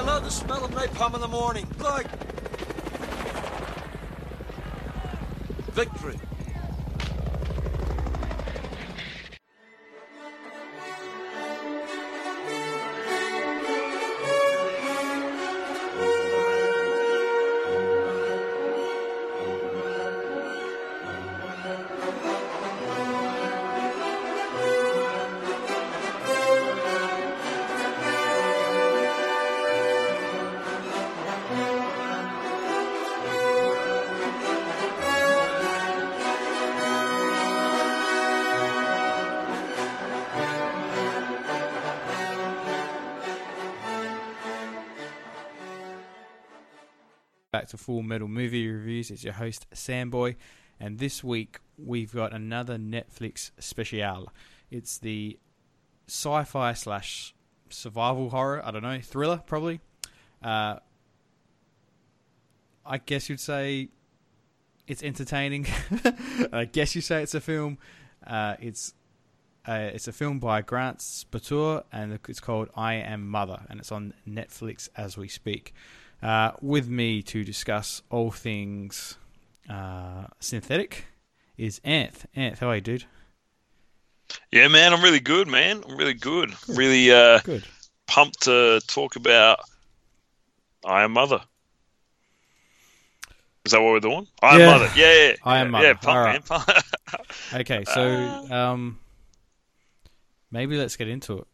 I love the smell of napalm in the morning. Like victory. To Full Metal Movie Reviews. It's your host, Samboy, and this week we've got another Netflix special. It's the sci fi slash survival horror, I don't know, thriller, probably. Uh, I guess you'd say it's entertaining. I guess you say it's a film. Uh, it's uh, it's a film by Grant Sputore, and it's called I Am Mother, and it's on Netflix as we speak. Uh, with me to discuss all things uh, synthetic is Anth. Anth, how are you, dude? Yeah, man, I'm really good, man. I'm really good. Really uh, Good. pumped to talk about I Am Mother. Is that what we're doing? I Am Mother. Yeah, yeah. I Am Mother. Yeah, pump, man. right. Pump. Okay, so um, maybe let's get into it.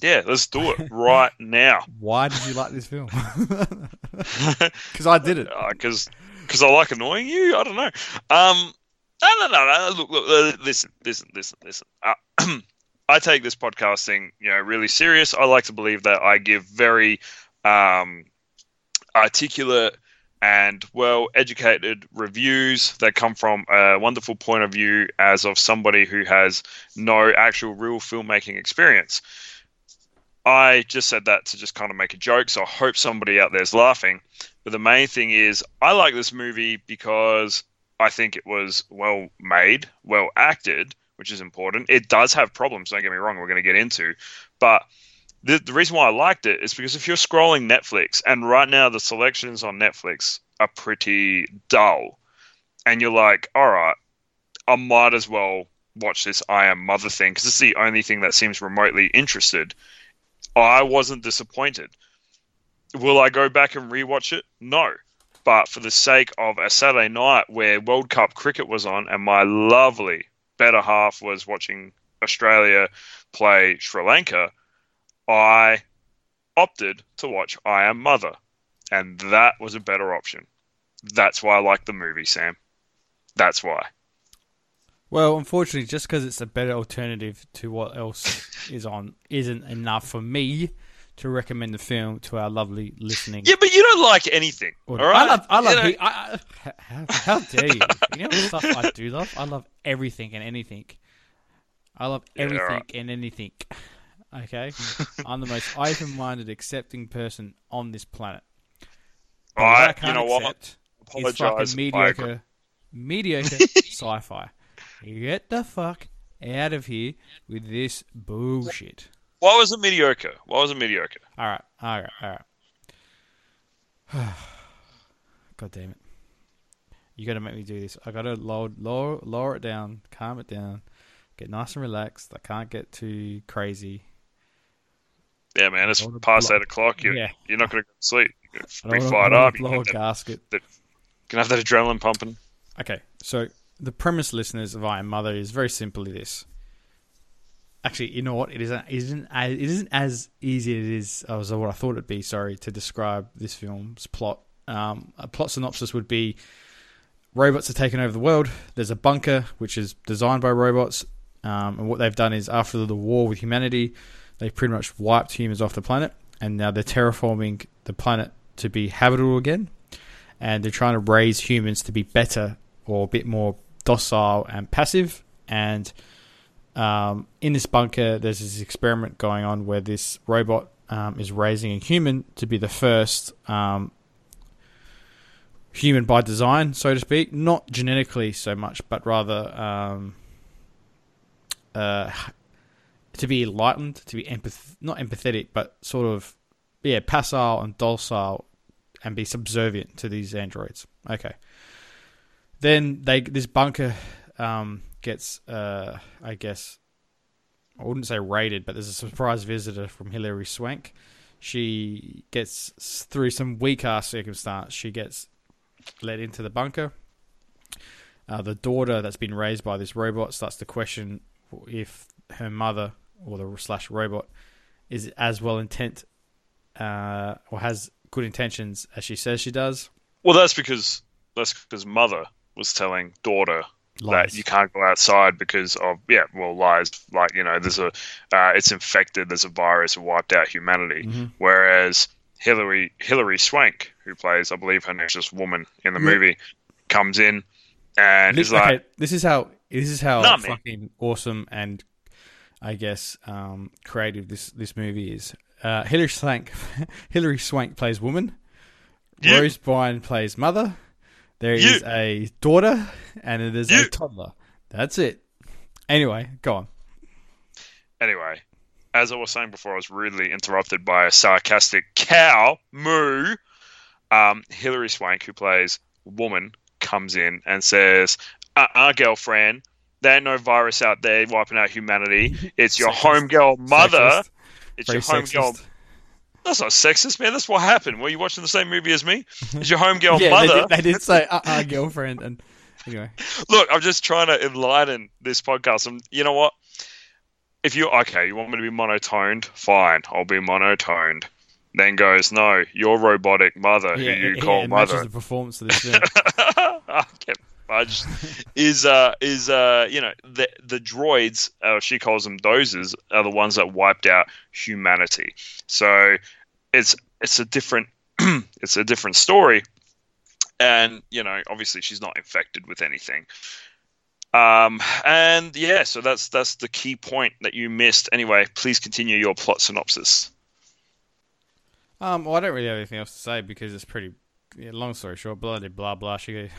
Yeah, let's do it right now. Why did you like this film? Because I did it. Because because I like annoying you? I don't know. Um, no, no, no, no. Look, look, uh, listen, listen, listen, listen. Uh, I take this podcasting, you know, really serious. I like to believe that I give very um, articulate and well educated reviews that come from a wonderful point of view as of somebody who has no actual real filmmaking experience. I just said that to just kind of make a joke, so I hope somebody out there is laughing. But the main thing is, I like this movie because I think it was well made, well acted, which is important. It does have problems, don't get me wrong, we're going to get into. But the, the reason why I liked it is because if you're scrolling Netflix, and right now the selections on Netflix are pretty dull, and you're like, all right, I might as well watch this I Am Mother thing because it's the only thing that seems remotely interested. I wasn't disappointed. Will I go back and rewatch it? No. But for the sake of a Saturday night where World Cup cricket was on and my lovely better half was watching Australia play Sri Lanka, I opted to watch I Am Mother. And that was a better option. That's why I like the movie, Sam. That's why. Well, unfortunately, just because it's a better alternative to what else is on isn't enough for me to recommend the film to our lovely listening. Yeah, but you don't like anything. All right? I love. I love. He- I, I, how, how dare you? You know what stuff I do love? I love everything and anything. I love Yeah, everything and anything. Okay, I'm the most open-minded, accepting person on this planet. But what I, can't you know what? accept is Apologize. fucking mediocre, mediocre sci-fi. Get the fuck out of here with this bullshit. Why was it mediocre? Why was it mediocre? All right, all right, all right. God damn it! You got to make me do this. I got to lower, lower, lower it down, calm it down, get nice and relaxed. I can't get too crazy. Yeah, man, it's past eight o'clock. You're, Yeah. you're not going to go to sleep. You're going to be fired up. Blow a gasket. have that adrenaline pumping. Okay, so the premise, listeners of I Am Mother, is very simply this. Actually, you know what? It isn't. It isn't. As, it isn't as easy as it is as what I thought it'd be. Sorry to describe this film's plot. Um, a plot synopsis would be: robots are taking over the world. There's a bunker which is designed by robots, um, and what they've done is after the war with humanity, they pretty much wiped humans off the planet, and now they're terraforming the planet to be habitable again, and they're trying to raise humans to be better or a bit more docile and passive. And um, in this bunker, there's this experiment going on where this robot um, is raising a human to be the first um, human by design, so to speak, not genetically so much, but rather um, uh, to be enlightened, to be empath- not empathetic, but sort of yeah, facile and docile, and be subservient to these androids. Okay. Then they this bunker um, gets, uh, I guess, I wouldn't say raided, but there's a surprise visitor from Hilary Swank. She gets through some weak ass circumstance. She gets let into the bunker. Uh, the daughter that's been raised by this robot starts to question if her mother or the slash robot is as well intent uh, or has good intentions as she says she does. Well, that's because that's because mother was telling daughter Lies. that you can't go outside because of yeah, well, lies like you know, there's a uh, it's infected, there's a virus, it wiped out humanity. Mhm. Whereas Hilary Hilary Swank, who plays I believe her name's just woman in the Yeah. movie, comes in and This, is like, okay, this is how this is how fucking awesome and I guess um, creative this this movie is. Uh, Hilary Swank, Hilary Swank plays woman. Yeah. Rose Byrne plays mother. There You- is a daughter, and it is You- a toddler. That's it. Anyway, go on. Anyway, as I was saying before, I was rudely interrupted by a sarcastic cow moo. Um, Hilary Swank, who plays woman, comes in and says, "Uh, uh girlfriend, there ain't no virus out there wiping out humanity. It's your Sexist. homegirl mother. Sexist. It's Very your homegirl. Sexist. That's not sexist, man. That's what happened. Were you watching the same movie as me? It's your homegirl Yeah, they mother. did, they did say uh uh girlfriend and anyway. Look, I'm just trying to enlighten this podcast. And you know what? If you okay, you want me to be monotoned, fine, I'll be monotoned. Then goes, no, your robotic mother, Yeah, who you it, call it mother, the performance of this film. I get fudged. is uh is uh you know the the droids, uh, she calls them dozers, are the ones that wiped out humanity. So it's it's a different it's a different story, and you know obviously she's not infected with anything. Um and yeah, so that's that's the key point that you missed. Anyway, please continue your plot synopsis. Um, well, I don't really have anything else to say because it's pretty. Yeah, long story short, blah blah blah. She goes,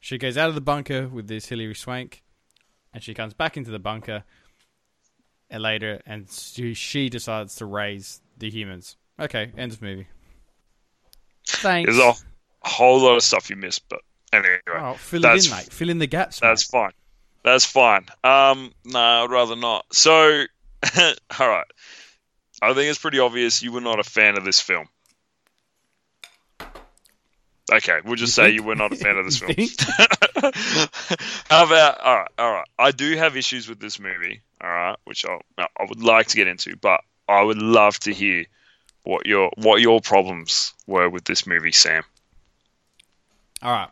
she goes out of the bunker with this Hilary Swank, and she comes back into the bunker. Later, and she, she decides to raise the humans. Okay, end of movie. Thanks. There's a whole lot of stuff you missed, but anyway. Oh, fill it in, mate. Fill in the gaps. That's mate. fine. That's fine. Um, no, I'd rather not. So, all right. I think it's pretty obvious you were not a fan of this film. Okay, we'll just You say think? you were not a fan of this film. How about all right, all right. I do have issues with this movie, all right, which I I would like to get into, but I would love to hear what your what your problems were with this movie, Sam. All right.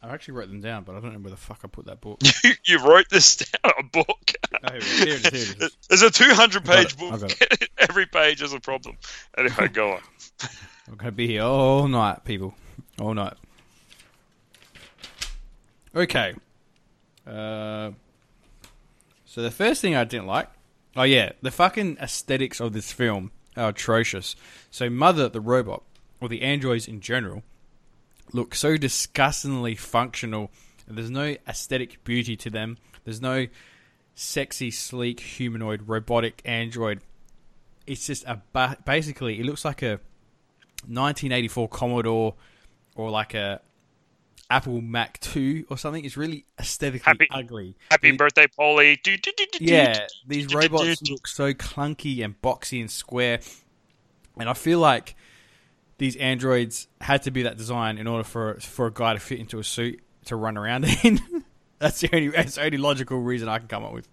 I actually wrote them down, but I don't know where the fuck I put that book. You, you wrote this down a book. Oh, here, here it is. Here it is. There's a 200 page book. Every page is a problem. Anyway, go on. I'm gonna be here all night, people, all night. Okay. Uh, so the first thing I didn't like, oh yeah, the fucking aesthetics of this film are atrocious. So Mother, the robot, or the androids in general, look so disgustingly functional. There's no aesthetic beauty to them. There's no sexy, sleek, humanoid, robotic android. It's just a basically it looks like a 1984 Commodore or like a Apple Mac 2 or something. It's really aesthetically Happy- ugly. Happy birthday, Polly. Yeah, these robots look so clunky and boxy and square, and I feel like these androids had to be that design in order for for a guy to fit into a suit to run around in. that's the only that's the only logical reason I can come up with.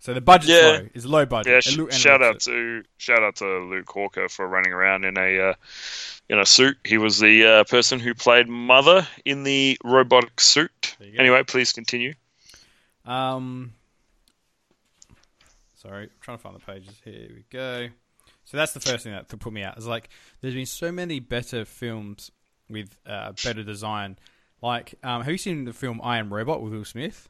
So the budget Yeah. low. It's low budget. Yeah, sh- it shout out looks to shout out to Luke Hawker for running around in a uh, in a suit. He was the uh, person who played Mother in the robotic suit. There you go. Anyway, please continue. Um, sorry, I'm trying to find the pages. Here we go. So that's the first thing that put me out. Is like there's been so many better films with uh, better design. Like, um, have you seen the film I Am Robot with Will Smith?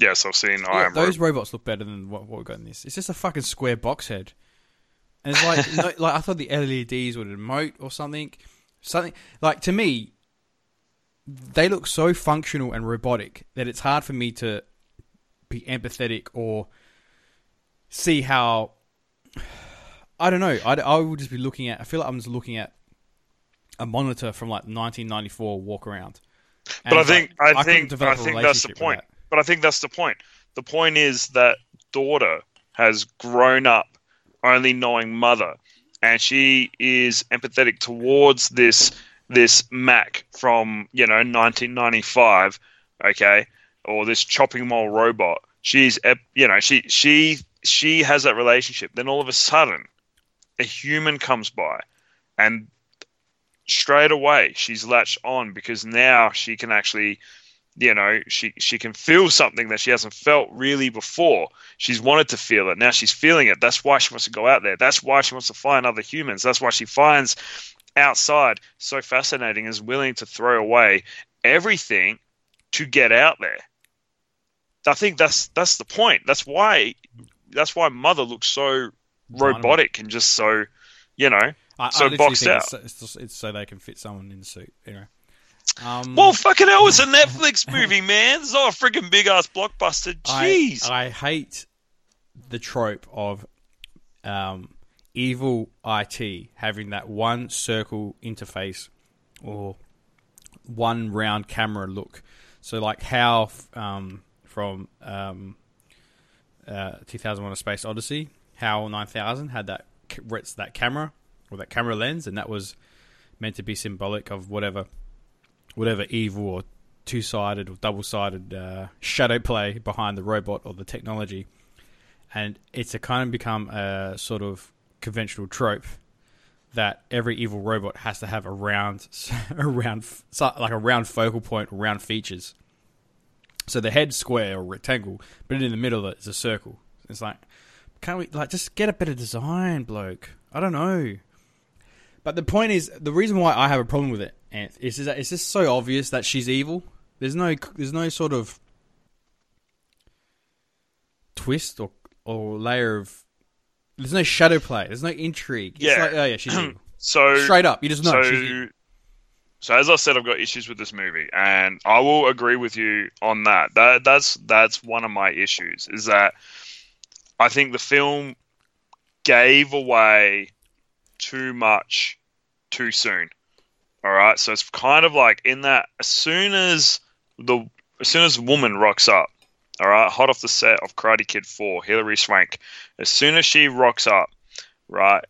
Yes, I've seen I Yeah, am. those Ro- robots look better than what, what we got in this. It's just a fucking square box head, and it's like no, like I thought the LEDs would emote or something. Something like to me, they look so functional and robotic that it's hard for me to be empathetic or see how I don't know. I, I would just be looking at. I feel like I'm just looking at a monitor from like 1994 walk around. And But I think like, I couldn't think develop I a think that's the point. that. But I think that's the point. The point is that daughter has grown up only knowing mother, and she is empathetic towards this this Mac from you know 1995, okay, or this chopping mall robot. She's you know she she she has that relationship. Then all of a sudden, a human comes by, and straight away she's latched on because now she can actually you know she she can feel something that she hasn't felt really before she's wanted to feel it now she's feeling it that's why she wants to go out there that's why she wants to find other humans that's why she finds outside so fascinating is willing to throw away everything to get out there i think that's that's the point that's why that's why mother looks so robotic and just so you know I, so I boxed out. It's, it's, it's so they can fit someone in the suit. Anyway. Um, well fucking hell it's a netflix movie man. It's not a freaking big ass blockbuster. Jeez. I, I hate the trope of um, evil IT having that one circle interface or one round camera look. So, like how um, from um, uh, 2001: A Space Odyssey, HAL 9000 had that that camera or that camera lens, and that was meant to be symbolic of whatever whatever evil or two sided or double sided uh, shadow play behind the robot or the technology. And it's a kind of become a sort of conventional trope that every evil robot has to have a round, a round, like a round focal point, round features. So the head's square or rectangle, but in the middle of it is a circle. It's like, can't we like just get a better design, bloke? I don't know. But the point is, the reason why I have a problem with it Is is that it's just so obvious that she's evil. There's no, there's no sort of twist or or layer of. There's no shadow play. There's no intrigue. It's Yeah. like, oh yeah, she's evil. so Straight up, you just know. so, she's evil. so as I said, I've got issues with this movie, and I will agree with you on that. That that's that's one of my issues. Is that I think the film gave away too much too soon. All right, so it's kind of like in that as soon as the as soon as woman rocks up, all right, hot off the set of Karate Kid Four, Hilary Swank, as soon as she rocks up, right,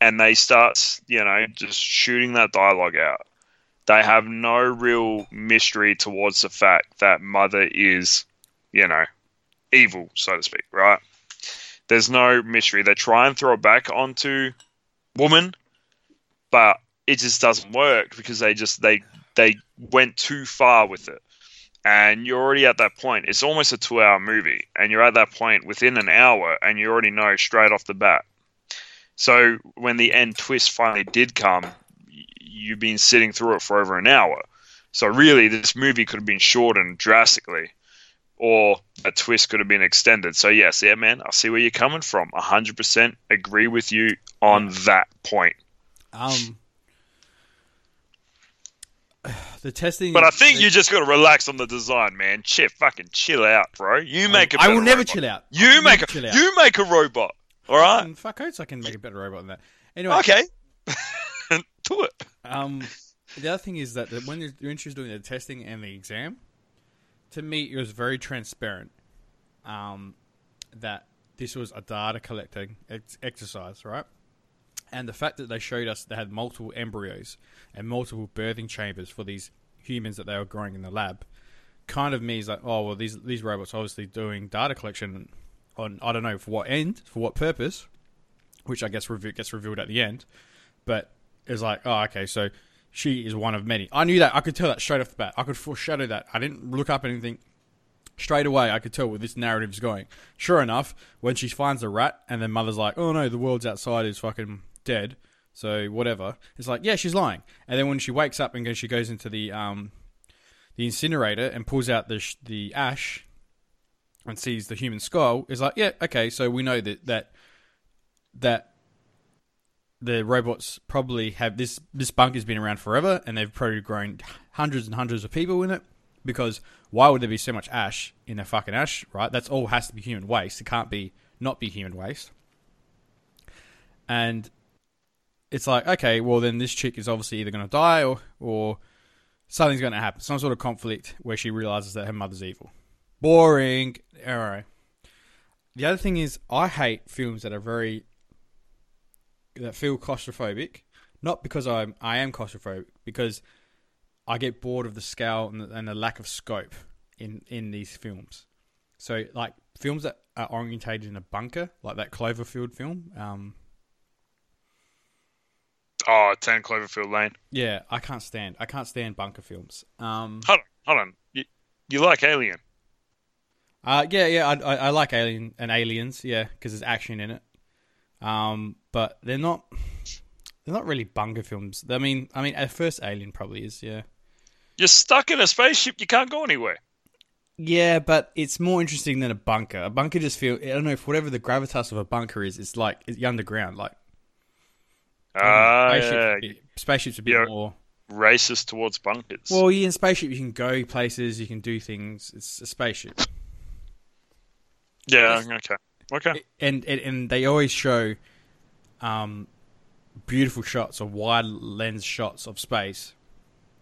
and they start, you know, just shooting that dialogue out. They have no real mystery towards the fact that mother is, you know, evil, so to speak, right? There's no mystery. They try and throw it back onto woman, but it just doesn't work because they just they they went too far with it. And you're already at that point. It's almost a two hour movie, and you're at that point within an hour, and you already know straight off the bat. So when the end twist finally did come, you've been sitting through it for over an hour. So really, this movie could have been shortened drastically, or a twist could have been extended. So yes, yeah, man, I see where you're coming from. hundred percent agree with you on that point. Um, the testing. But I think you just got to relax on the design, man. Chip, fucking chill out, bro. You make a I will never robot. chill out. You make a chill out. you make a robot. All right. And fuck oats, I can make a better robot than that. Anyway, Okay. Do it. Um, the other thing is that the- when you're, you're interested doing the testing and the exam, to me it was very transparent. Um, that this was a data collecting ex- exercise, right? And the fact that they showed us they had multiple embryos and multiple birthing chambers for these humans that they were growing in the lab, kind of means like, oh well, these these robots are obviously doing data collection on I don't know for what end, for what purpose, which I guess rev- gets revealed at the end. But it's like, oh, okay, so she is one of many. I knew that. I could tell that straight off the bat. I could foreshadow that. I didn't look up anything. Straight away, I could tell where this narrative's going. Sure enough, when she finds the rat, and then mother's like, "Oh no, the world's outside is fucking dead," so whatever. It's like, yeah, she's lying. And then when she wakes up and goes, she goes into the um, the incinerator and pulls out the sh- the ash and sees the human skull. Is like, yeah, okay, so we know that that that the robots probably have this this bunker's been around forever and they've probably grown hundreds and hundreds of people in it because why would there be so much ash in a fucking ash right that's all has to be human waste it can't be not be human waste and it's like, okay, well then this chick is obviously either going to die or or something's going to happen, some sort of conflict where she realizes that her mother's evil. Boring. All right. The other thing is, I hate films that are very that feel claustrophobic. Not because I'm I am claustrophobic, because I get bored of the scale and the, and the lack of scope in in these films. So like films that are orientated in a bunker, like that Cloverfield film. Um, Oh, 10 Cloverfield Lane. yeah, I can't stand. I can't stand bunker films. Um, Hold on, hold on. You, you like Alien? uh, yeah, yeah, I, I, I like Alien and Aliens, yeah, because there's action in it. Um, but they're not. They're not really bunker films. I mean, I mean, at first Alien probably is, yeah. You're stuck in a spaceship. You can't go anywhere. Yeah, but it's more interesting than a bunker. A bunker just feel I don't know if whatever the gravitas of a bunker is, it's like it's underground. Like Ah, spaceships, yeah. a bit- spaceships a bit Yeah. more. Racist towards bunkers. Well, yeah, in spaceship you can go places, you can do things. It's a spaceship, yeah, okay. Okay. and and, and they always show, um, beautiful shots or wide lens shots of space,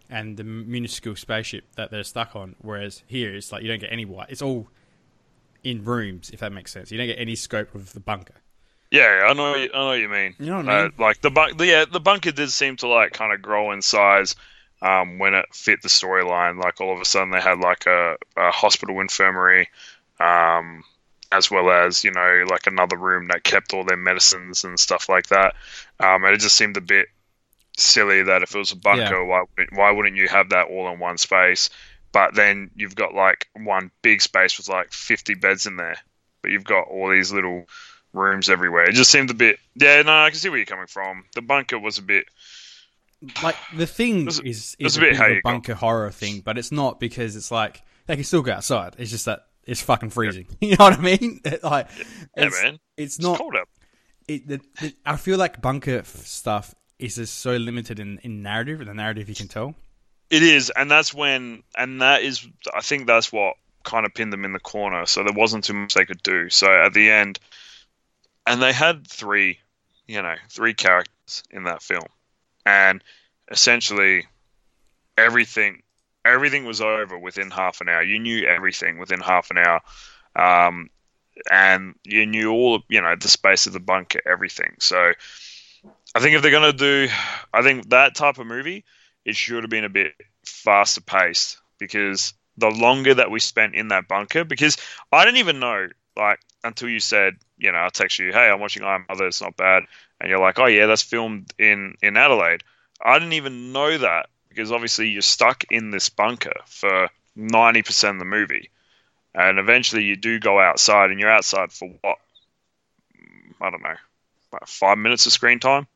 and the minuscule spaceship that they're stuck on. Whereas here, it's like you don't get any white. It's all in rooms, if that makes sense. You don't get any scope of the bunker. Yeah, I know. I know what you mean. You know what I Uh, like the bunk, yeah, the bunker did seem to like kind of grow in size um, when it fit the storyline. Like all of a sudden, they had like a, a hospital infirmary, um, as well as you know like another room that kept all their medicines and stuff like that. Um, and it just seemed a bit silly that if it was a bunker, Yeah. why why wouldn't you have that all in one space? But then you've got like one big space with like 50 beds in there, but you've got all these little rooms everywhere. It just seemed a bit. Yeah, no, I can see where you're coming from. The bunker was a bit. like the thing That's- is is a bit bit how of you a bunker horror thing, but it's not because it's like they can still go outside. It's just that it's fucking freezing. You know what I mean? like, Yeah, it's, man. it's It's not. cold out. It, the, the, I feel like bunker stuff is just so limited in, in narrative, and the narrative you can tell. It is, and that's when, and that is, I think that's what kind of pinned them in the corner. So there wasn't too much they could do. So at the end, and they had three, you know, three characters in that film, and essentially everything, everything was over within half an hour. You knew everything within half an hour, um, and you knew all, you know, the space of the bunker, everything. So I think if they're gonna do, I think that type of movie it should have been a bit faster paced because the longer that we spent in that bunker, because I didn't even know, like, until you said, you know, I text you, hey, I'm watching I Mother, it's not bad. And you're like, oh, yeah, that's filmed in, in Adelaide. I didn't even know that because obviously you're stuck in this bunker for 90% of the movie. And eventually you do go outside and you're outside for what? Mm, I don't know, about five minutes of screen time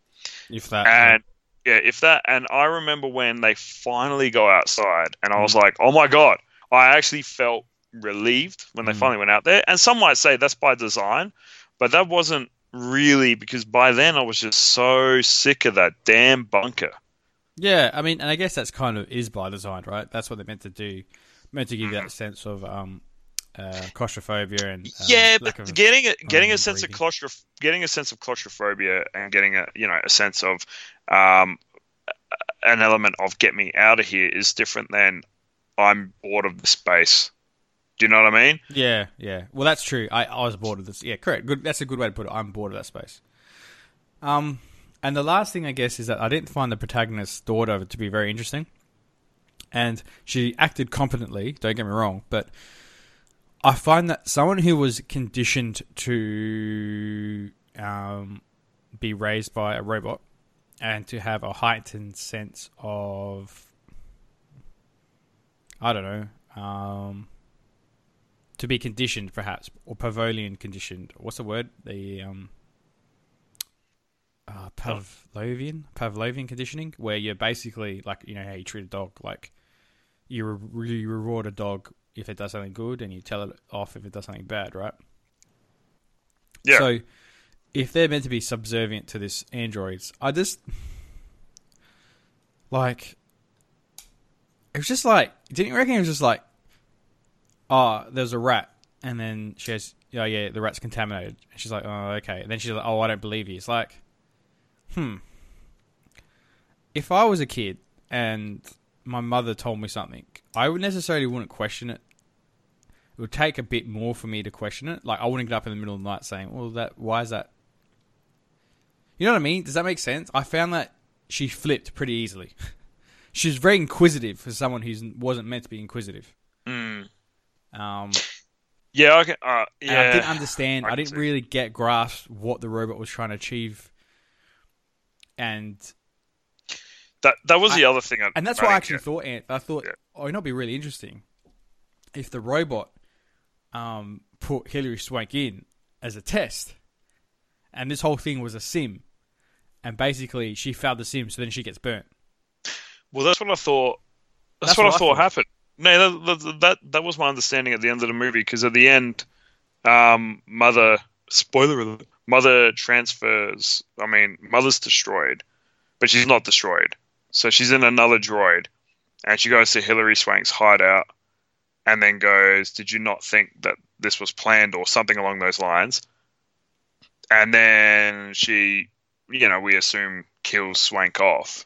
If that, and yeah, if that, and I remember when they finally go outside, and I was like, oh my god, I actually felt relieved when they Mm. finally went out there. And some might say that's by design, but that wasn't really because by then I was just so sick of that damn bunker. yeah, I mean, and I guess that's kind of is by design, right? That's what they're meant to do, meant to give you that sense of um, uh, claustrophobia and um, yeah, but of- getting a, getting a sense of breathing. claustroph- getting a sense of claustrophobia and getting a you know a sense of um, an element of get me out of here is different than I'm bored of the space. Do you know what I mean? Yeah, yeah. Well, that's true. I, I was bored of this. Yeah, correct. Good. That's a good way to put it. I'm bored of that space. Um, and the last thing I guess is that I didn't find the protagonist's daughter to be very interesting, and she acted competently. Don't get me wrong, but I find that someone who was conditioned to um, be raised by a robot and to have a heightened sense of I don't know. Um, to be conditioned, perhaps, or Pavlovian conditioned. What's the word? The um, uh, Pavlovian Pavlovian conditioning, where you're basically like you know how you treat a dog, like you, re- you reward a dog if it does something good, and you tell it off if it does something bad, right? Yeah. So, if they're meant to be subservient to this androids, I just like it was just like didn't you reckon it was just like oh there's a rat and then she has oh yeah the rat's contaminated and she's like oh okay and then she's like oh I don't believe you it's like Hmm. If I was a kid and my mother told me something, I would necessarily wouldn't question it. It would take a bit more for me to question it. Like I wouldn't get up in the middle of the night saying, "Well, that why is that?" You know what I mean? Does that make sense? I found that she flipped pretty easily. she was very inquisitive for someone who wasn't meant to be inquisitive. Mm. Um, Yeah, I can, uh, and I didn't understand. I I, didn't see. really get grasp what the robot was trying to achieve, and That that was the other thing. I, and that's I what I actually get. thought. Ant. I thought, Yeah. oh, it'd not be really interesting if the robot um, put Hilary Swank in as a test, and this whole thing was a sim, and basically she failed the sim, so then she gets burnt. Well, that's what I thought. That's, That's what, what I I thought thought. happened. No, that, that that was my understanding at the end of the movie because at the end, um, mother spoiler alert, mother transfers. I mean, mother's destroyed, but she's not destroyed. So she's in another droid, and she goes to Hilary Swank's hideout, and then goes, "Did you not think that this was planned or something along those lines?" And then she, you know, we assume kills Swank off.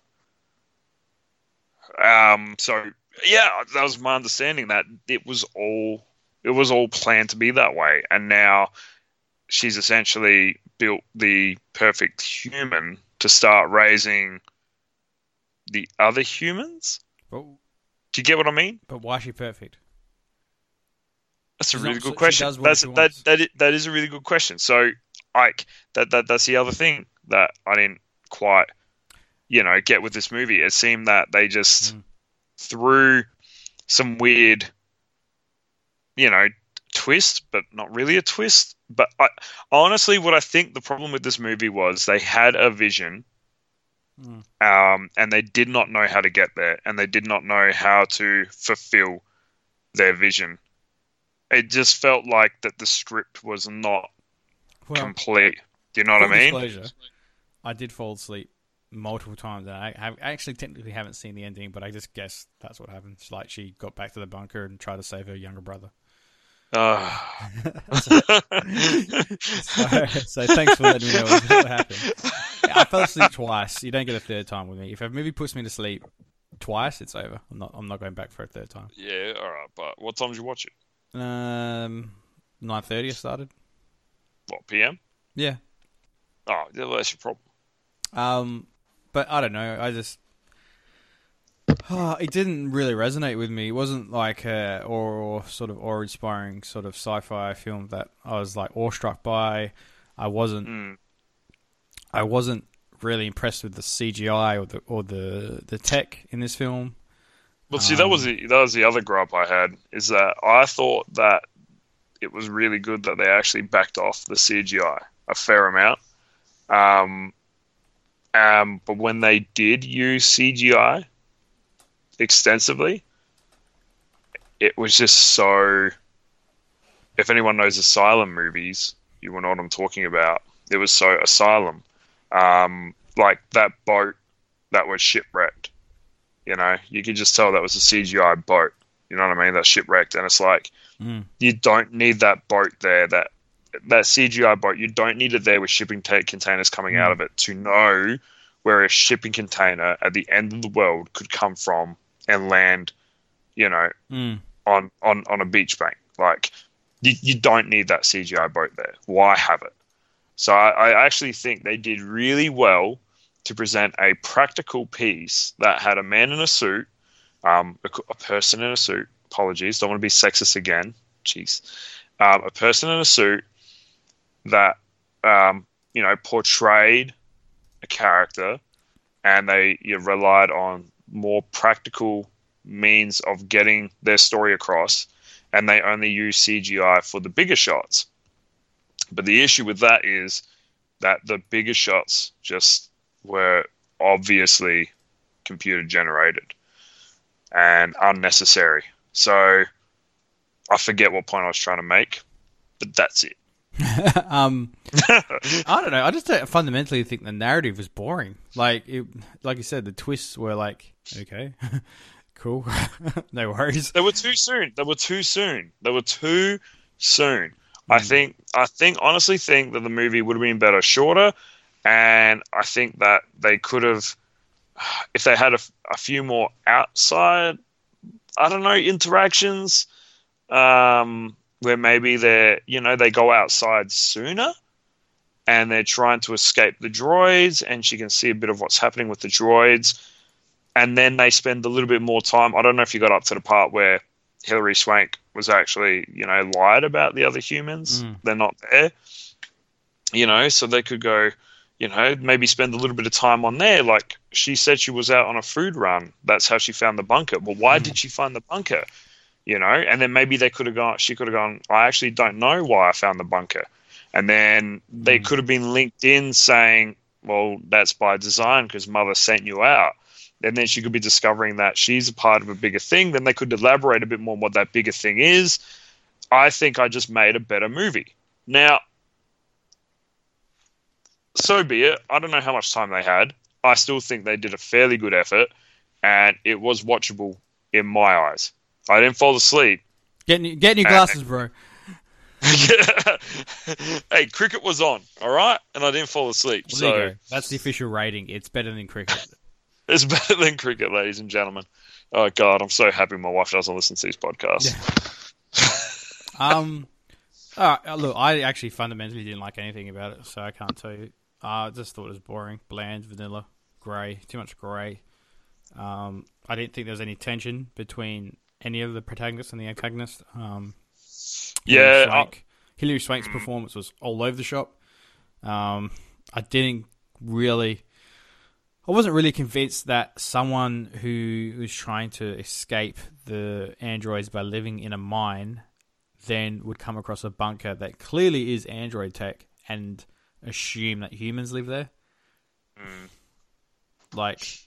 Um, so yeah, that was my understanding that it was all it was all planned to be that way, and now she's essentially built the perfect human to start raising the other humans. Do you get what I mean? but why is she perfect? That's a She's really not- good question. That's that that is, that is a really good question. So, Ike, that that that's the other thing that I didn't quite, you know, get with this movie. It seemed that they just Mm. Threw some weird, you know, twist, but not really a twist. But I, honestly, what I think the problem with this movie was they had a vision, Mm. um, and they did not know how to get there, and they did not know how to fulfill their vision. It just felt like that the script was not Well, complete. Do you know what I mean? I did fall asleep multiple times, and I have I actually technically haven't seen the ending, but I just guess that's what happened. It's like she got back to the bunker and tried to save her younger brother. Ah. So, so thanks for letting me know what happened. I fell asleep twice. You don't get a third time with me. If a movie puts me to sleep twice, it's over. I'm not. I'm not going back for a third time. yeah, all right. But what time did you watch it? Um, nine thirty. I started. What PM? Yeah. Oh, yeah, well, that's your problem. Um, but I don't know. I just it didn't really resonate with me. It wasn't like a or, or sort of awe-inspiring sort of sci-fi film that I was like awestruck by. I wasn't. Mm. I wasn't really impressed with the CGI or the or the the tech in this film. Well, see, that was Um, the that was the other gripe I had is that I thought that it was really good that they actually backed off the CGI a fair amount. Um, um, but when they did use CGI extensively, it was just so. If anyone knows Asylum movies, you will know what I'm talking about. It was so Asylum, um, like that boat that was shipwrecked. You know, you could just tell that was a CGI boat. You know what I mean? That's shipwrecked, and it's like Mm. you don't need that boat there. That that CGI boat, you don't need it there with shipping ta- containers coming out of it to know where a shipping container at the end of the world could come from and land. You know, Mm. on on on a beach bank. Like you, you don't need that CGI boat there. Why have it? So I, I actually think they did really well to present a practical piece that had a man in a suit, um, a, a person in a suit. Apologies, don't want to be sexist again. Jeez, um, a person in a suit that um, you know portrayed a character, and they you relied on more practical means of getting their story across, and they only use CGI for the bigger shots. But the issue with that is that the bigger shots just were obviously computer generated and unnecessary. So I forget what point I was trying to make, but that's it. um, I don't know. I just fundamentally think the narrative was boring. Like it, like you said, the twists were like okay, cool, no worries. They were too soon. They were too soon. They were too soon. I think. I think. Honestly, think that the movie would have been better shorter, and I think that they could have, if they had a, a few more outside, I don't know, interactions, um, where maybe they're, you know, they go outside sooner and they're trying to escape the droids, and she can see a bit of what's happening with the droids. And then they spend a little bit more time. I don't know if you got up to the part where Hilary Swank was actually, you know, lied about the other humans. Mm. They're not there. You know, so they could go, you know, maybe spend a little bit of time on there. Like she said she was out on a food run. That's how she found the bunker. Well, why Mm. did she find the bunker? You know, and then maybe they could have gone, she could have gone, I actually don't know why I found the bunker. And then they Mm. could have been linked in saying, well, that's by design because mother sent you out. And then she could be discovering that she's a part of a bigger thing. Then they could elaborate a bit more on what that bigger thing is. I think I just made a better movie. Now, so be it. I don't know how much time they had. I still think they did a fairly good effort, and it was watchable in my eyes. I didn't fall asleep. Get new, get new Uh, glasses, bro. hey, cricket was on, all right, and I didn't fall asleep. Well, so. That's the official rating. It's better than cricket. it's better than cricket, ladies and gentlemen. Oh God, I'm so happy my wife doesn't listen to these podcasts. Um, all right, look, I actually fundamentally didn't like anything about it, so I can't tell you. I just thought it was boring, bland, vanilla, grey, too much grey. Um, I didn't think there was any tension between any of the protagonists and the antagonist. Um, Yeah, Swank. Hilary Swank's performance was all over the shop. Um, I didn't really. I wasn't really convinced that someone who was trying to escape the androids by living in a mine then would come across a bunker that clearly is android tech and assume that humans live there. Like,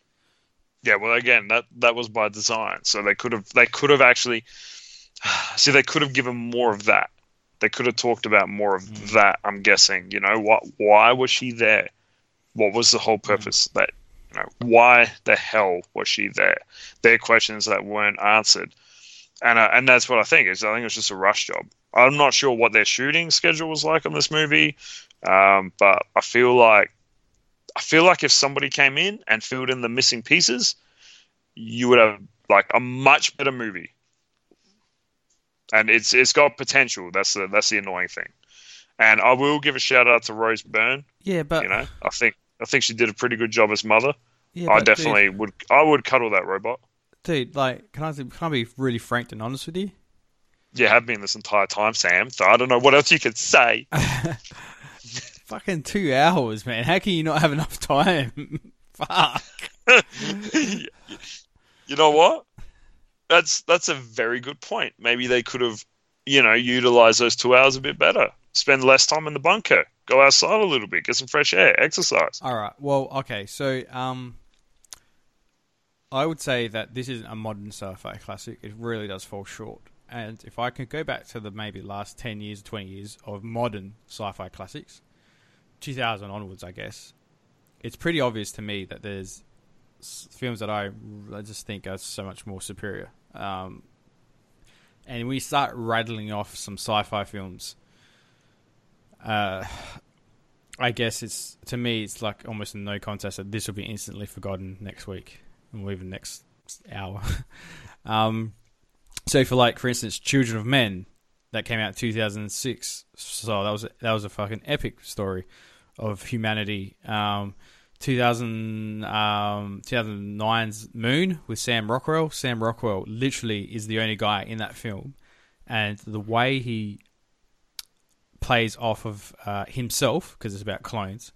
Yeah, well, again, that that was by design. So they could have they could have actually see they could have given more of that. They could have talked about more of that. I'm guessing. You know what? Why was she there? What was the whole purpose? That you know, why the hell was she there? They're questions that weren't answered, and uh, and that's what I think is. I think it was just a rush job. I'm not sure what their shooting schedule was like on this movie, um, but I feel like I feel like if somebody came in and filled in the missing pieces, you would have like a much better movie. And it's it's got potential. That's the that's the annoying thing. And I will give a shout out to Rose Byrne. yeah, but You know, I think I think she did a pretty good job as mother. yeah, I but dude- definitely would. I would cuddle that robot. dude, Like, can I can I be really frank and honest with you? Yeah, have been this entire time, Sam. So I don't know what else you could say. Fucking two hours, man. How can you not have enough time? Fuck. you know what? That's that's a very good point. Maybe they could have, you know, utilized those two hours a bit better. Spend less time in the bunker. Go outside a little bit. Get some fresh air. Exercise. All right. Well, okay. So, um, I would say that this isn't a modern sci-fi classic. It really does fall short. And if I could go back to the maybe last ten years, twenty years of modern sci-fi classics, two thousand onwards, I guess, it's pretty obvious to me that there's films that I, I just think are so much more superior. Um, and we start rattling off some sci-fi films. Uh, I guess it's to me it's like almost no contest that this will be instantly forgotten next week or even next hour. um, so for like for instance, Children of Men that came out in 2006. So that was that was a fucking epic story of humanity. Um, 2000 um, 2009's Moon with Sam Rockwell. Sam Rockwell literally is the only guy in that film, and the way he plays off of uh, himself because it's about clones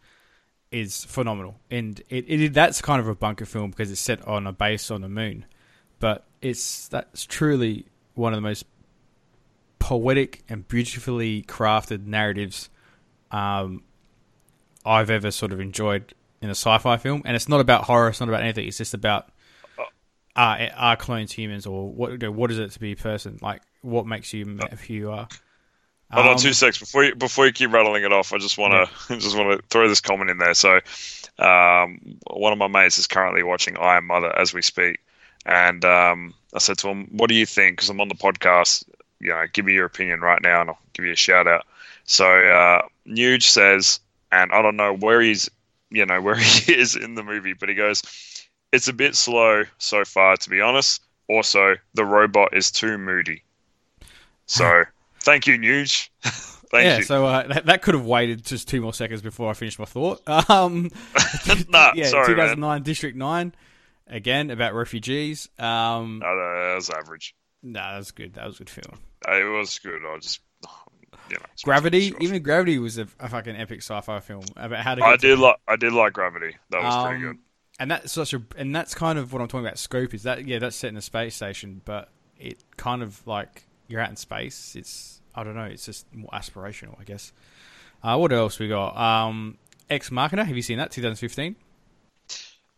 is phenomenal. And it, it that's kind of a bunker film because it's set on a base on the moon, but it's that's truly one of the most poetic and beautifully crafted narratives um, I've ever sort of enjoyed in a sci-fi film. And it's not about horror. It's not about anything. It's just about are, are clones humans or what? you know, What is it to be a person? Like what makes you if you are? Hold on Um, two secs before you before you keep rattling it off. I just want to just want to throw this comment in there. So, um, one of my mates is currently watching I Am Mother as we speak, and um, I said to him, "What do you think?" Because I'm on the podcast. You know, give me your opinion right now, and I'll give you a shout out. So, uh, Nuge says, and I don't know where he's you know, where he is in the movie, but he goes, "It's a bit slow so far, to be honest. Also, the robot is too moody." So, thank you, Nuge. thank yeah, you. so uh, that, that could have waited just two more seconds before I finished my thought. Um, nah, yeah, sorry, man. 2009 District 9, again, about refugees. Um, No, no, that was average. No, that was good. That was a good film. It was good. I just, you know, Gravity, even Gravity was a, a fucking epic sci-fi film about how to. I did like, I did like Gravity. That was pretty Um, good. And that's such a, and that's kind of what I'm talking about. Scope is that, yeah, that's set in a space station, but it kind of like you're out in space. It's, I don't know, it's just more aspirational, I guess. Uh, what else we got? Um, Ex Machina. Have you seen that? 2015.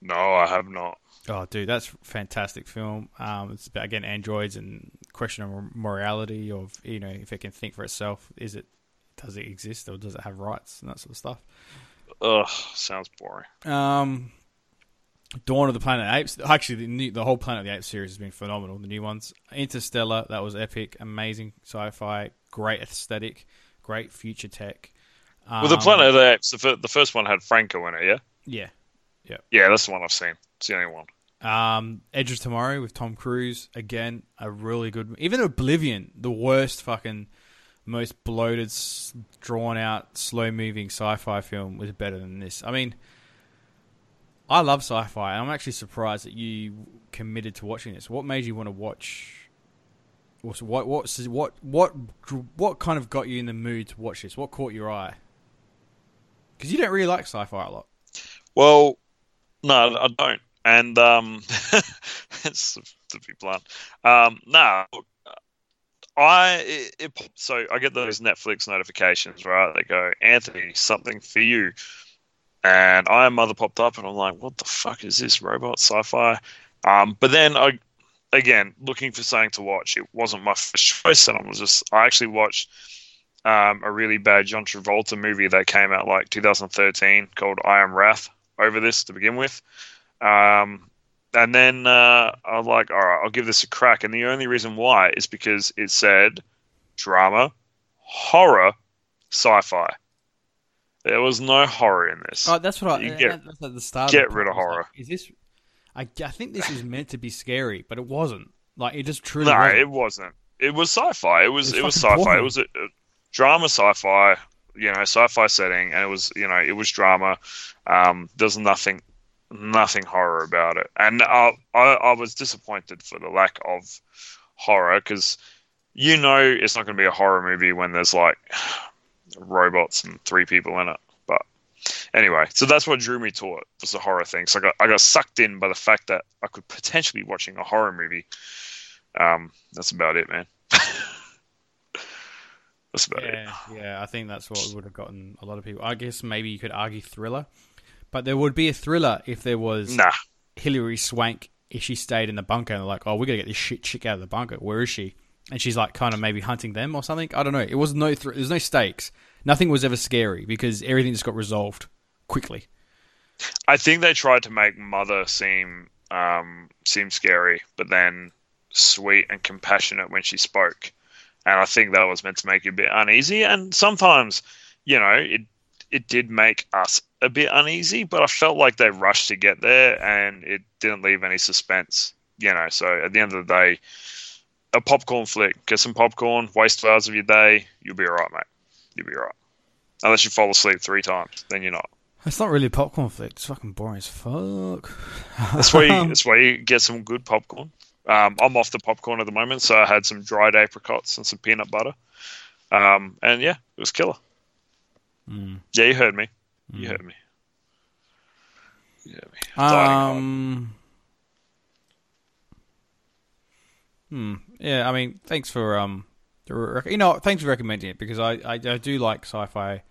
No, I have not. Oh, dude, that's a fantastic film. Um, it's about again androids and question of morality of you know if it can think for itself. Is it does it exist or does it have rights and that sort of stuff? Ugh, sounds boring. Um, Dawn of the Planet of the Apes. Actually, the new, the whole Planet of the Apes series has been phenomenal. The new ones, Interstellar, that was epic, amazing sci-fi, great aesthetic, great future tech. Um, Well, the Planet of the Apes, the, fir- the first one had Franco in it, yeah? yeah. Yeah, that's the one I've seen. It's the only one. Um, Edge of Tomorrow with Tom Cruise again, a really good. Even Oblivion, the worst fucking, most bloated, drawn out, slow moving sci-fi film was better than this. I mean, I love sci-fi, and I'm actually surprised that you committed to watching this. What made you want to watch? What what what what what what kind of got you in the mood to watch this? What caught your eye? Because you don't really like sci-fi a lot. Well, no, I don't. And um, it's, to be blunt, um, no, I it, it, so I get those Netflix notifications, right? They go, Anthony, something for you, and I Mother popped up, and I'm like, what the fuck is this robot sci-fi? Um, but then I, again, looking for something to watch, it wasn't my first choice, and I was just I actually watched um, a really bad John Travolta movie that came out like 2013 called I Am Wrath over this to begin with. Um, and then uh, I was like, all right, I'll give this a crack. And the only reason why is because it said drama, horror, sci fi. There was no horror in this. Oh, that's what I. You and get- that's at the start. get rid of horror. Like, is this? I, I think this is meant to be scary, but it wasn't. Like it just truly. no, wasn't. it wasn't. It was sci-fi. It was It it was was, sci-fi. boring. It was a, a drama sci-fi. You know, sci-fi setting, and it was you know it was drama. Um, there's nothing, nothing horror about it, and I I, I was disappointed for the lack of horror because you know it's not going to be a horror movie when there's like robots and three people in it. But anyway, so that's what drew me to it was the horror thing. So I got I got sucked in by the fact that I could potentially be watching a horror movie. Um, that's about it, man. that's about it. Yeah, yeah. I think that's what would have gotten a lot of people. I guess maybe you could argue thriller, but there would be a thriller if there was Nah, Hilary Swank if she stayed in the bunker and they're like, oh, we're going to get this shit chick out of the bunker. Where is she? And she's like, kind of maybe hunting them or something. I don't know. It was no, thr there's no stakes. Nothing was ever scary because everything just got resolved quickly. I think they tried to make Mother seem um, seem scary, but then sweet and compassionate when she spoke, and I think that was meant to make you a bit uneasy. And sometimes, you know, it it did make us a bit uneasy, but I felt like they rushed to get there, and it didn't leave any suspense. You know, so at the end of the day, a popcorn flick. Get some popcorn, waste two hours of your day, you'll be alright, mate. You'll be alright. Unless you fall asleep three times, then you're not. It's not really a popcorn flick. It's fucking boring as fuck. That's where you, that's where you get some good popcorn. Um, I'm off the popcorn at the moment, so I had some dried apricots and some peanut butter. Um, and yeah, it was killer. Mm. Yeah, you heard me. You Mm. heard me. You heard me. Um. Hmm. Yeah. I mean, thanks for um. You know, thanks for recommending it because I, I I do like sci-fi,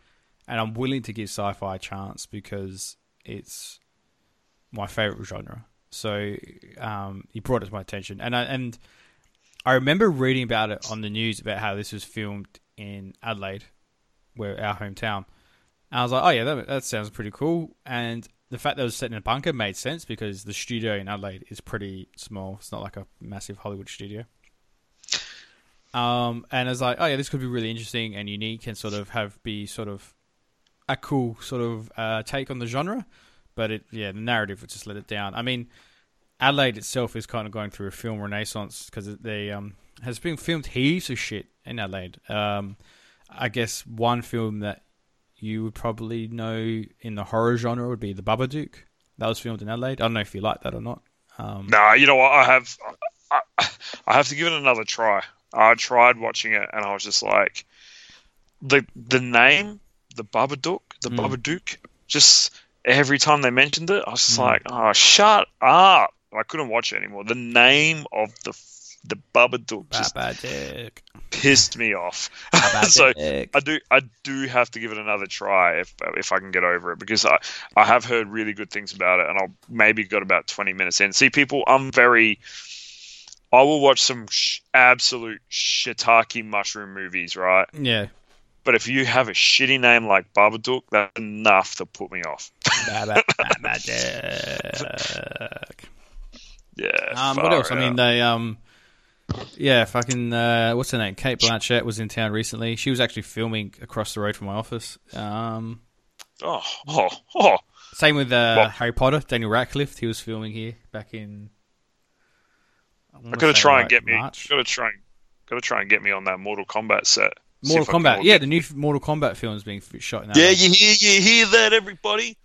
and I'm willing to give sci-fi a chance because it's my favorite genre. So um, you brought it to my attention, and I and I remember reading about it on the news about how this was filmed in Adelaide, where our hometown. And I was like, oh yeah, that, that sounds pretty cool. And the fact that it was set in a bunker made sense because the studio in Adelaide is pretty small. It's not like a massive Hollywood studio. Um, and I was like, oh yeah, this could be really interesting and unique, and sort of have be sort of a cool sort of uh, take on the genre, but it yeah the narrative would just let it down. I mean, Adelaide itself is kind of going through a film renaissance because they um has been filmed heaps of shit in Adelaide. Um, I guess one film that you would probably know in the horror genre would be The Babadook. That was filmed in Adelaide. I don't know if you like that or not. Um, Nah, you know what? I have, I, I have to give it another try. I tried watching it, and I was just like, the the name, the Babadook, the Mm. Babadook, just every time they mentioned it, I was just Mm. like, oh, shut up! I couldn't watch it anymore. The name of the the Babadook just Babadook. pissed me off. so I do I do have to give it another try if if I can get over it because I, I have heard really good things about it and I'll maybe got about 20 minutes in. See people I'm very I will watch some sh- absolute shiitake mushroom movies, right? yeah. But if you have a shitty name like Babadook, that's enough to put me off. Baba- Babadook. Yeah. Um, what else? I mean, they um, yeah, fucking uh, what's her name? Cate Blanchett was in town recently. She was actually filming across the road from my office. Um, oh, oh, oh. same with uh, Well- Harry Potter. Daniel Radcliffe. He was filming here back in. I gotta try and get me. March. Gotta try and gotta try and get me on that Mortal Kombat set. Mortal if I can Kombat. Yeah, the new Mortal Kombat film is being shot in. Yeah, you hear you hear that, everybody?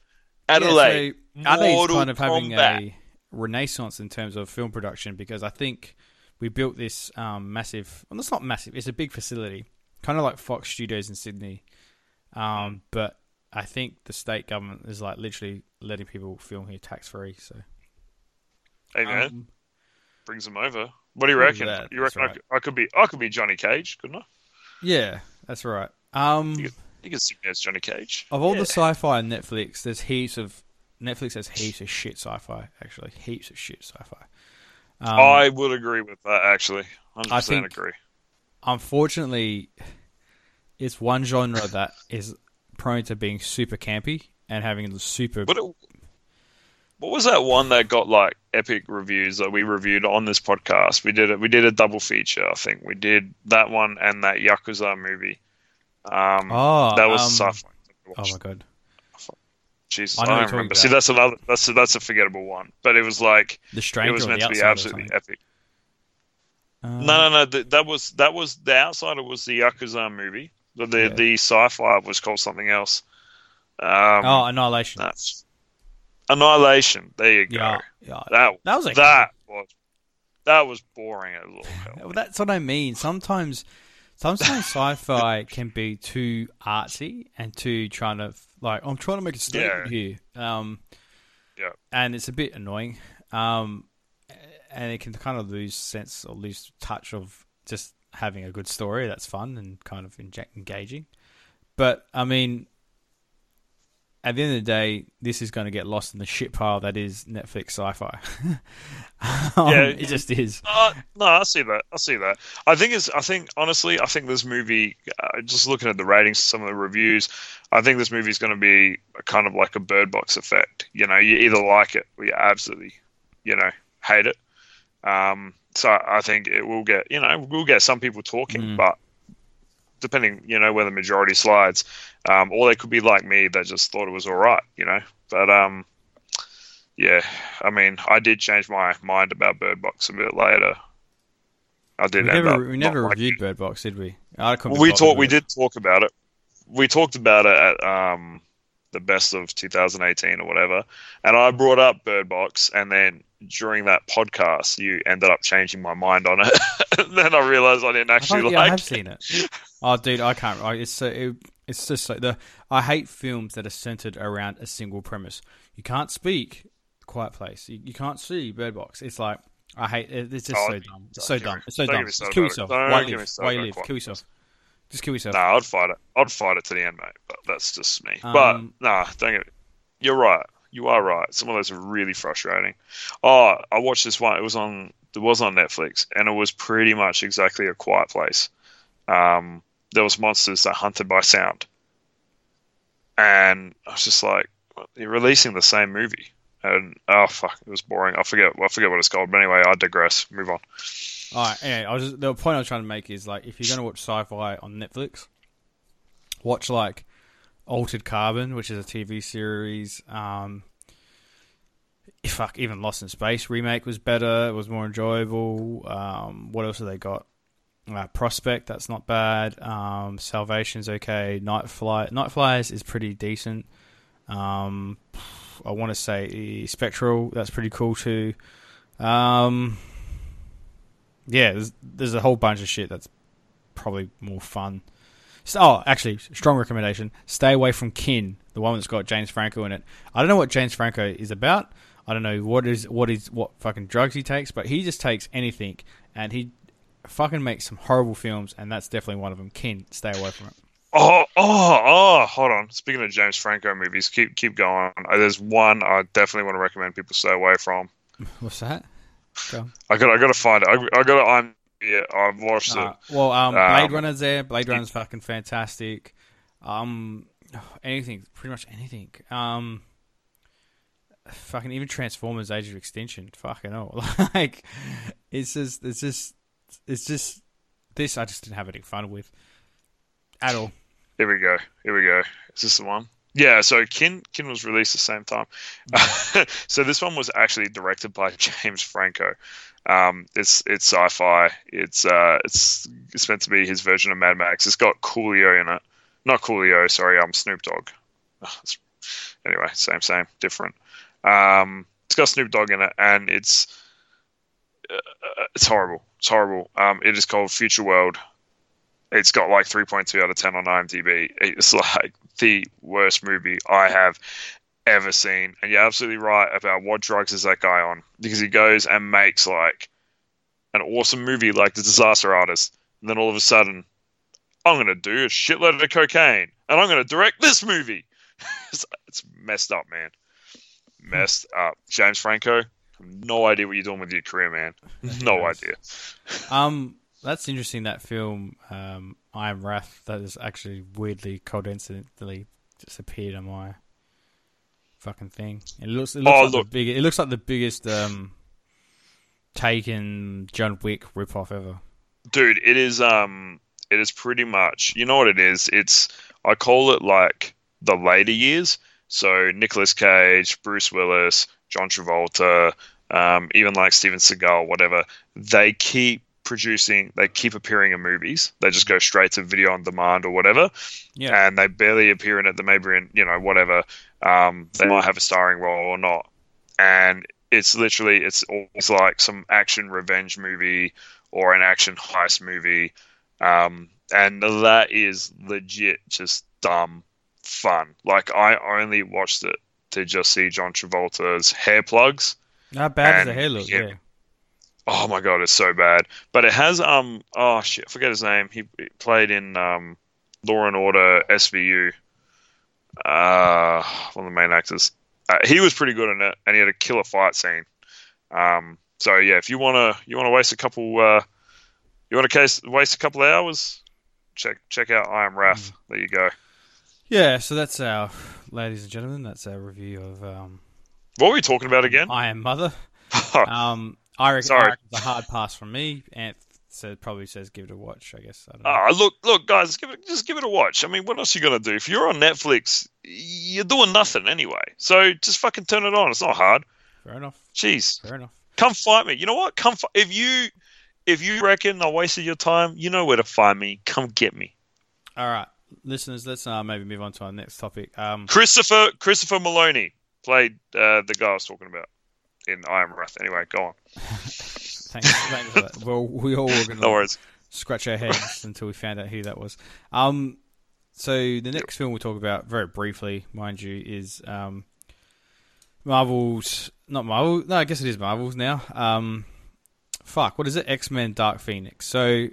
Yeah, Adelaide. so Adelaide's Mortal kind of having a renaissance in terms of film production because I think we built this um, massive. Well, it's not massive. It's a big facility, kind of like Fox Studios in Sydney. Um, but I think the state government is like literally letting people film here tax free. So Hey man, um, brings them over. What do you reckon? that, You reckon I, could, I could be I could be Johnny Cage, couldn't I? yeah, that's right. Um, You You can see me as Johnny Cage. of all Yeah. the sci-fi on Netflix, there's heaps of Netflix has heaps of shit sci-fi. Actually, heaps of shit sci-fi. Um, I would agree with that actually. Hundred I percent think- agree. unfortunately, it's one genre that is prone to being super campy and having the super. But it, what was that one that got like epic reviews that we reviewed on this podcast? We did it. We did a double feature. I think we did that one and that Yakuza movie. Um, oh, that was um, sci-fi. Oh my god! Jesus, I I, don't remember. See, that's another. That's that's a forgettable one. But it was like The it was meant to be absolutely epic. Uh, No, no, no. th- That was that was the outsider was the Yakuza movie. The the, Yeah. the sci-fi was called something else. Um, Oh, Annihilation. that's Annihilation. There you go. yeah, yeah. That That was that was that was boring as all hell. Well, that's what I mean. Sometimes, sometimes sci-fi can be too artsy and too trying to like I'm trying to make a statement here. Um, Yeah. and it's a bit annoying. Um, and it can kind of lose sense or lose touch of just having a good story that's fun and kind of engaging. But I mean, at the end of the day, this is going to get lost in the shit pile that is Netflix sci-fi. Um, Yeah. it just is. Uh, no, I see that. I see that. I think it's. I think honestly, I think this movie. Uh, just looking at the ratings, some of the reviews, I think this movie is going to be a kind of like a Bird Box effect. You know, you either like it or you absolutely, you know, hate it. Um, so I think it will get. You know, we'll get some people talking, Mm. but depending, you know, where the majority slides, um, or they could be like me that just thought it was all right. You know, but um. Yeah, I mean, I did change my mind about Bird Box a bit later. I did We never, we never reviewed Bird Box, did we? Well, we talked. We did talk about it. We talked about it at um, the best of 2018 or whatever, and I brought up Bird Box, and then during that podcast, you ended up changing my mind on it. then I realized I didn't I, actually thought- yeah, I have it. seen it. Oh, dude, I can't. It's so, it, it's just so the. I hate films that are centered around a single premise. You can't speak Quiet Place. You, you can't see Bird Box. It's like I hate. it. It's just Oh, so dumb. It's so dumb. It's so dumb. Just started Kill yourself. Why live? Why live? Kill yourself. Just kill yourself. Nah, I'd fight it. I'd fight it to the end, mate. But that's just me. Um, but nah, don't get. You're right. You are right. Some of those are really frustrating. Oh, I watched this one. It was on. It was on Netflix, and it was pretty much exactly a quiet place. Um, there was monsters that hunted by sound, and I was just like, "You're releasing the same movie." And oh fuck, it was boring. I forget. I forget what it's called. But anyway, I digress. Move on. All right. Anyway, I was just, the point I was trying to make is like if you're going to watch sci-fi on Netflix, watch like Altered Carbon, which is a TV series. Um, fuck, even Lost in Space remake was better. It was more enjoyable. Um, what else have they got? Uh, Prospect, that's not bad. Um, Salvation's okay. Night Fly, Night Flyers is pretty decent. Um, I want to say Spectral, that's pretty cool too. Um, yeah, there's, there's a whole bunch of shit that's probably more fun. So, oh, actually, strong recommendation: stay away from Kin, the one that's got James Franco in it. I don't know what James Franco is about. I don't know what is what is what fucking drugs he takes, but he just takes anything, and he fucking makes some horrible films, and that's definitely one of them. Kin, stay away from it. Oh, oh, oh! Hold on. Speaking of James Franco movies, keep keep going. Uh, There's one I definitely want to recommend people stay away from. What's that? Go. I got I got to find it. I, I got to. I'm yeah. I've watched Uh, it. well, um, Blade Um, Runner's there. Blade Runner's fucking fantastic. Um, anything, pretty much anything. Um, fucking even Transformers: Age of Extinction. Fucking hell, like it's just, it's just, it's just this. I just didn't have any fun with at all. Here we go. Here we go. Is this the one? Yeah. So Kin Kin was released the same time. so this one was actually directed by James Franco. Um, it's it's sci-fi. It's uh, it's it's meant to be his version of Mad Max. It's got Coolio in it. Not Coolio. Sorry, um, Snoop Dogg. Anyway, same same, different. Um, it's got Snoop Dogg in it, and it's uh, it's horrible. It's horrible. Um, it is called Future World. It's got like 3.2 out of 10 on IMDb. It's like the worst movie I have ever seen. And you're absolutely right about what drugs is that guy on because he goes and makes like an awesome movie like The Disaster Artist, and then all of a sudden, I'm gonna do a shitload of cocaine, and I'm gonna direct this movie. it's, it's messed up, man. Messed up. James Franco, no idea what you're doing with your career, man. No idea. Um, that's interesting. That film, um, I Am Wrath, that is actually weirdly coincidentally just appeared on my fucking thing. It looks, it looks Oh, like look. the big, it looks like the biggest um, taken John Wick ripoff ever. dude it is um it is pretty much you know what it is it's i call it like the later years so Nicolas cage bruce willis john travolta um, even like steven seagal whatever they keep producing they keep appearing in movies they just go straight to video on demand or whatever Yeah, and they barely appear in it. They may be in, you know, whatever. Um, they might have a starring role or not. And it's literally, it's always like some action revenge movie or an action heist movie. Um, and that is legit just dumb fun. Like, I only watched it to just see John Travolta's hair plugs. Not bad as the and- hair look? yeah. Oh my god, it's so bad. But it has um oh shit, I forget his name. He played in um Law and Order SVU. Uh, one of the main actors. Uh, he was pretty good in it, and he had a killer fight scene. Um, so yeah, if you wanna you wanna waste a couple uh, you wanna case waste a couple hours, check check out I Am Wrath. There you go. yeah. So that's our, ladies and gentlemen, that's our review of um, What were we talking about again? I Am Mother. Um, I reckon, Sorry. I reckon it's a hard pass from me. Ant so probably says give it a watch. I guess I don't know. Ah, look, look, guys, give it, just give it a watch. I mean, what else are you gonna do? If you're on Netflix, you're doing nothing anyway. So just fucking turn it on. It's not hard. Fair enough. Jeez, Fair enough. come fight me. You know what? Come fi- if you if you reckon I wasted your time, you know where to find me. Come get me. All right, listeners, let's uh, maybe move on to our next topic. Um, Christopher Christopher Meloni played uh, the guy I was talking about in I Am Wrath. Anyway, go on. thanks, thanks for that. Well, we all were going to scratch our heads until we found out who that was. Um, so the next film we'll talk about very briefly, mind you, is um, Marvel's not Marvel. No, I guess it is Marvel's now. Um, fuck, what is it? X Men: Dark Phoenix. So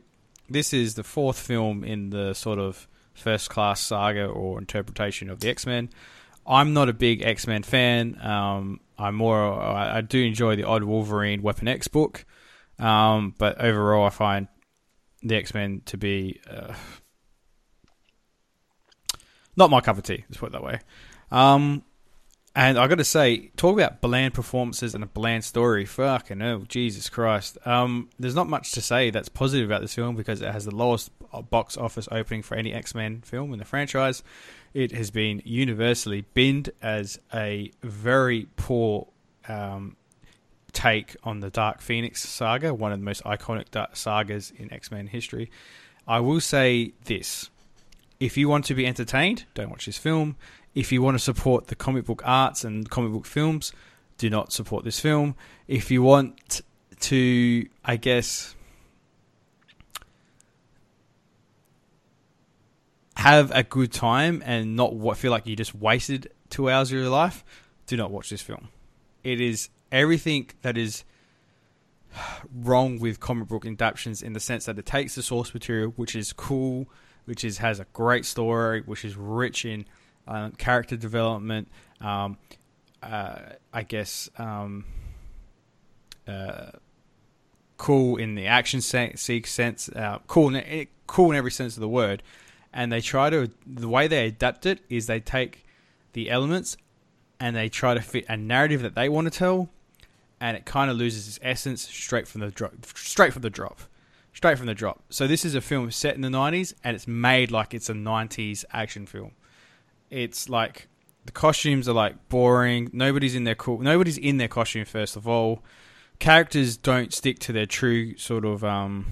this is the fourth film in the sort of first class saga or interpretation of the X Men. I'm not a big X Men fan. Um, I'm more. I, I do enjoy the odd Wolverine Weapon X book, um, but overall, I find the X Men to be uh, not my cup of tea. Let's put it that way. Um, and I got to say, talk about bland performances and a bland story. Fucking hell, Jesus Christ. Um, there's not much to say that's positive about this film because it has the lowest box office opening for any X Men film in the franchise. It has been universally binned as a very poor um, take on the Dark Phoenix saga, one of the most iconic sagas in X Men history. I will say this if you want to be entertained, don't watch this film. If you want to support the comic book arts and comic book films, do not support this film. If you want to, I guess, have a good time and not feel like you just wasted two hours of your life, do not watch this film. It is everything that is wrong with comic book adaptations in the sense that it takes the source material, which is cool, which is has a great story, which is rich in um, character development. Um, uh, I guess um, uh, cool in the action se- sense, uh, cool in eh, cool in every sense of the word. And they try to the way they adapt it is they take the elements and they try to fit a narrative that they want to tell, and it kind of loses its essence straight from the drop. Straight from the drop. Straight from the drop. So this is a film set in the '90s, and it's made like it's a '90s action film. It's like the costumes are like boring. Nobody's in their cool. Nobody's in their costume. First of all, characters don't stick to their true sort of um,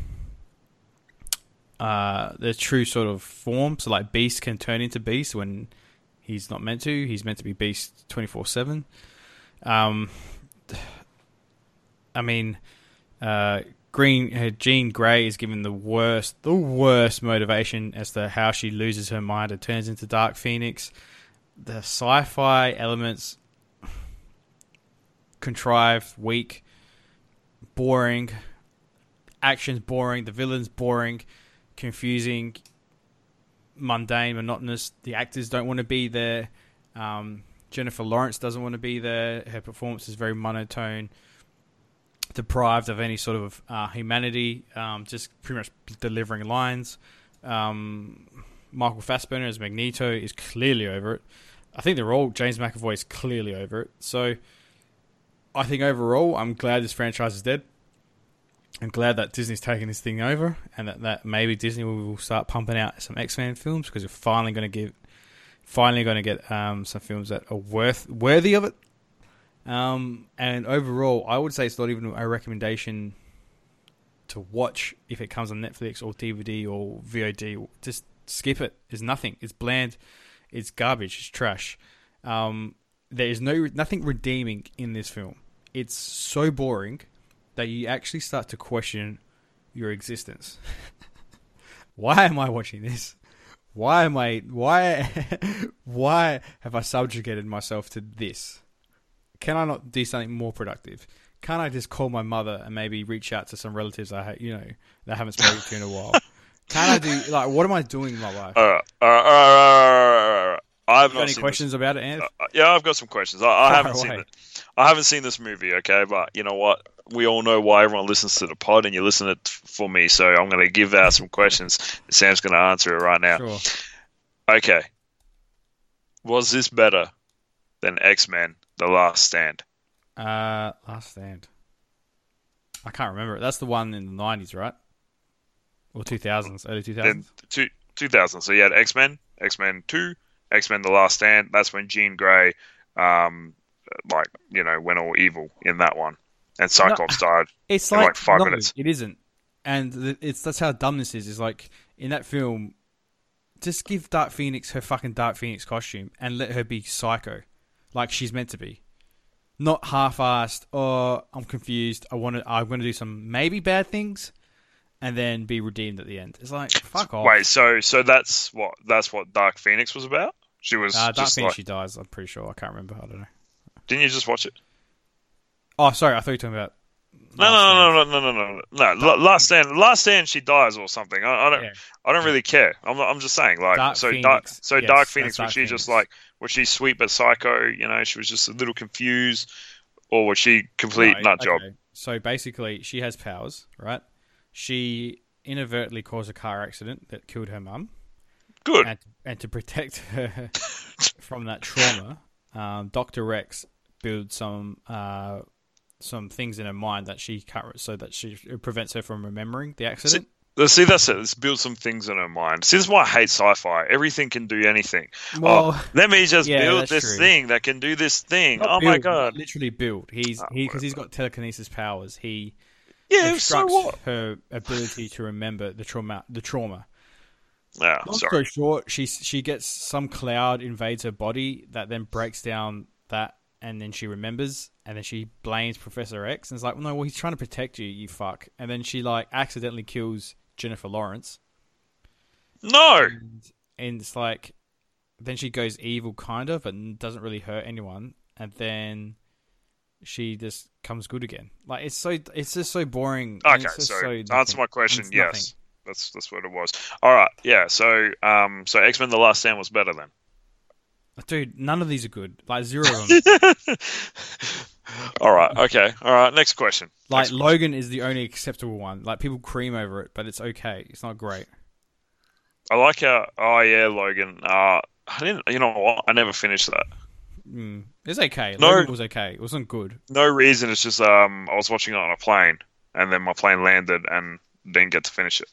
uh, true sort of form. So like Beast can turn into Beast when he's not meant to. He's meant to be Beast twenty four seven. Um, I mean, uh, Green uh, Jean Grey is given the worst, the worst motivation as to how she loses her mind and turns into Dark Phoenix. The sci-fi elements contrived, weak, boring. Action's boring. The villain's boring, confusing, mundane, monotonous. The actors don't want to be there. Um, Jennifer Lawrence doesn't want to be there. Her performance is very monotone, deprived of any sort of uh, humanity. Um, just pretty much delivering lines. Um, Michael Fassbender as Magneto is clearly over it. I think they're all James McAvoy is clearly over it. So I think overall, I'm glad this franchise is dead. I'm glad that Disney's taking this thing over, and that, that maybe Disney will start pumping out some X Men films because you're finally going to give, finally going to get um, some films that are worth worthy of it. Um, and overall, I would say it's not even a recommendation to watch if it comes on Netflix or DVD or VOD. Just skip it. It's nothing. It's bland. It's garbage. It's trash. Um, there is no nothing redeeming in this film. It's so boring that you actually start to question your existence. why am I watching this? Why am I why why have I subjugated myself to this? Can I not do something more productive? Can't I just call my mother and maybe reach out to some relatives I ha- you know that I haven't spoken to in a while? Can I do like what am I doing in my life? All right, all right, all right, all right, all right. I've got any questions about it, Anth? Uh, yeah, I've got some questions. I, I haven't seen it. I haven't seen this movie. Okay, but you know what? We all know why everyone listens to the pod, and you listen it for me. So I'm going to give out some questions. Sam's going to answer it right now. Sure. Okay. Was this better than X Men: The Last Stand? Uh, Last Stand. I can't remember it. That's the one in the nineties, right? Or two thousands, early two Then two, 2000. So you had X Men, X Men Two, X Men: The Last Stand. That's when Jean Grey, um, like you know, went all evil in that one, and Cyclops died. It's like, like five no, minutes. It isn't, and it's that's how dumb this is. Is like in that film, just give Dark Phoenix her fucking Dark Phoenix costume and let her be psycho, like she's meant to be. Not half-assed. Or I'm confused. I want to. I'm going to do some maybe bad things, and then be redeemed at the end. It's like fuck off. Wait, so so that's what that's what Dark Phoenix was about. She was uh, Dark just Phoenix, like, she dies. I'm pretty sure. I can't remember. I don't know. didn't you just watch it? Oh, sorry. I thought you were talking about. No, no, no, no, no, no, no, no. La- Last stand, last stand. She dies or something. I, I don't, Yeah. I don't really care. I'm, I'm just saying, like, Dark so, Phoenix, dark, so yes, Dark Phoenix Dark was she just like, was she sweet but psycho? You know, she was just a little confused, or was she complete No, nut job? So basically, she has powers, right? She inadvertently caused a car accident that killed her mum, Good. and and to protect her from that trauma, um, Doctor Rex builds some uh, some things in her mind that she can't, so that she prevents her from remembering the accident. Let's see, that's it. Let's build some things in her mind. See, this is why I hate sci-fi. Everything can do anything. Oh, well, oh, let me just yeah, build this true. thing that can do this thing. not oh my god! literally build. He's Oh, he because he's got telekinesis powers. He Yeah, so what? her ability to remember the trauma. The trauma. Yeah, Long sorry. story short, she she gets some cloud invades her body that then breaks down that, and then she remembers, and then she blames Professor X, and it's like, well, no, well, he's trying to protect you, you fuck, and then she like accidentally kills Jennifer Lawrence, No, and, and it's like, then she goes evil, kind of, and doesn't really hurt anyone, and then she just comes good again. Like it's so, it's just so boring. Okay, so, so answer my question, yes, nothing. that's that's what it was. All right, yeah. So, um, so X Men: The Last Stand was better then. Dude, none of these are good. Like zero of them. all right, okay, all right. Next question. Like Next question. Logan is the only acceptable one. Like people cream over it, but it's okay. It's not great. I like how. Oh yeah, Logan. Uh, I didn't. You know what? I never finished that. Mm. It's okay. No. Logan was okay. It wasn't good. No reason. It's just um, I was watching it on a plane, and then my plane landed, and didn't get to finish it,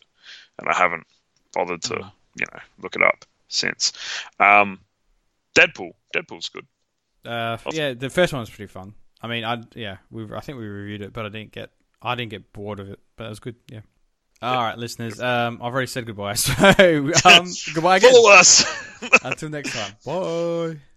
and I haven't bothered to, Oh. you know, look it up since. Um, Deadpool. Deadpool's good. Uh, yeah, the first one was pretty fun. I mean, I yeah, we I think we reviewed it, but I didn't get I didn't get bored of it. But it was good. Yeah. All right, listeners. Um, I've already said goodbye, so um, goodbye again. Follow us. Until next time. Bye.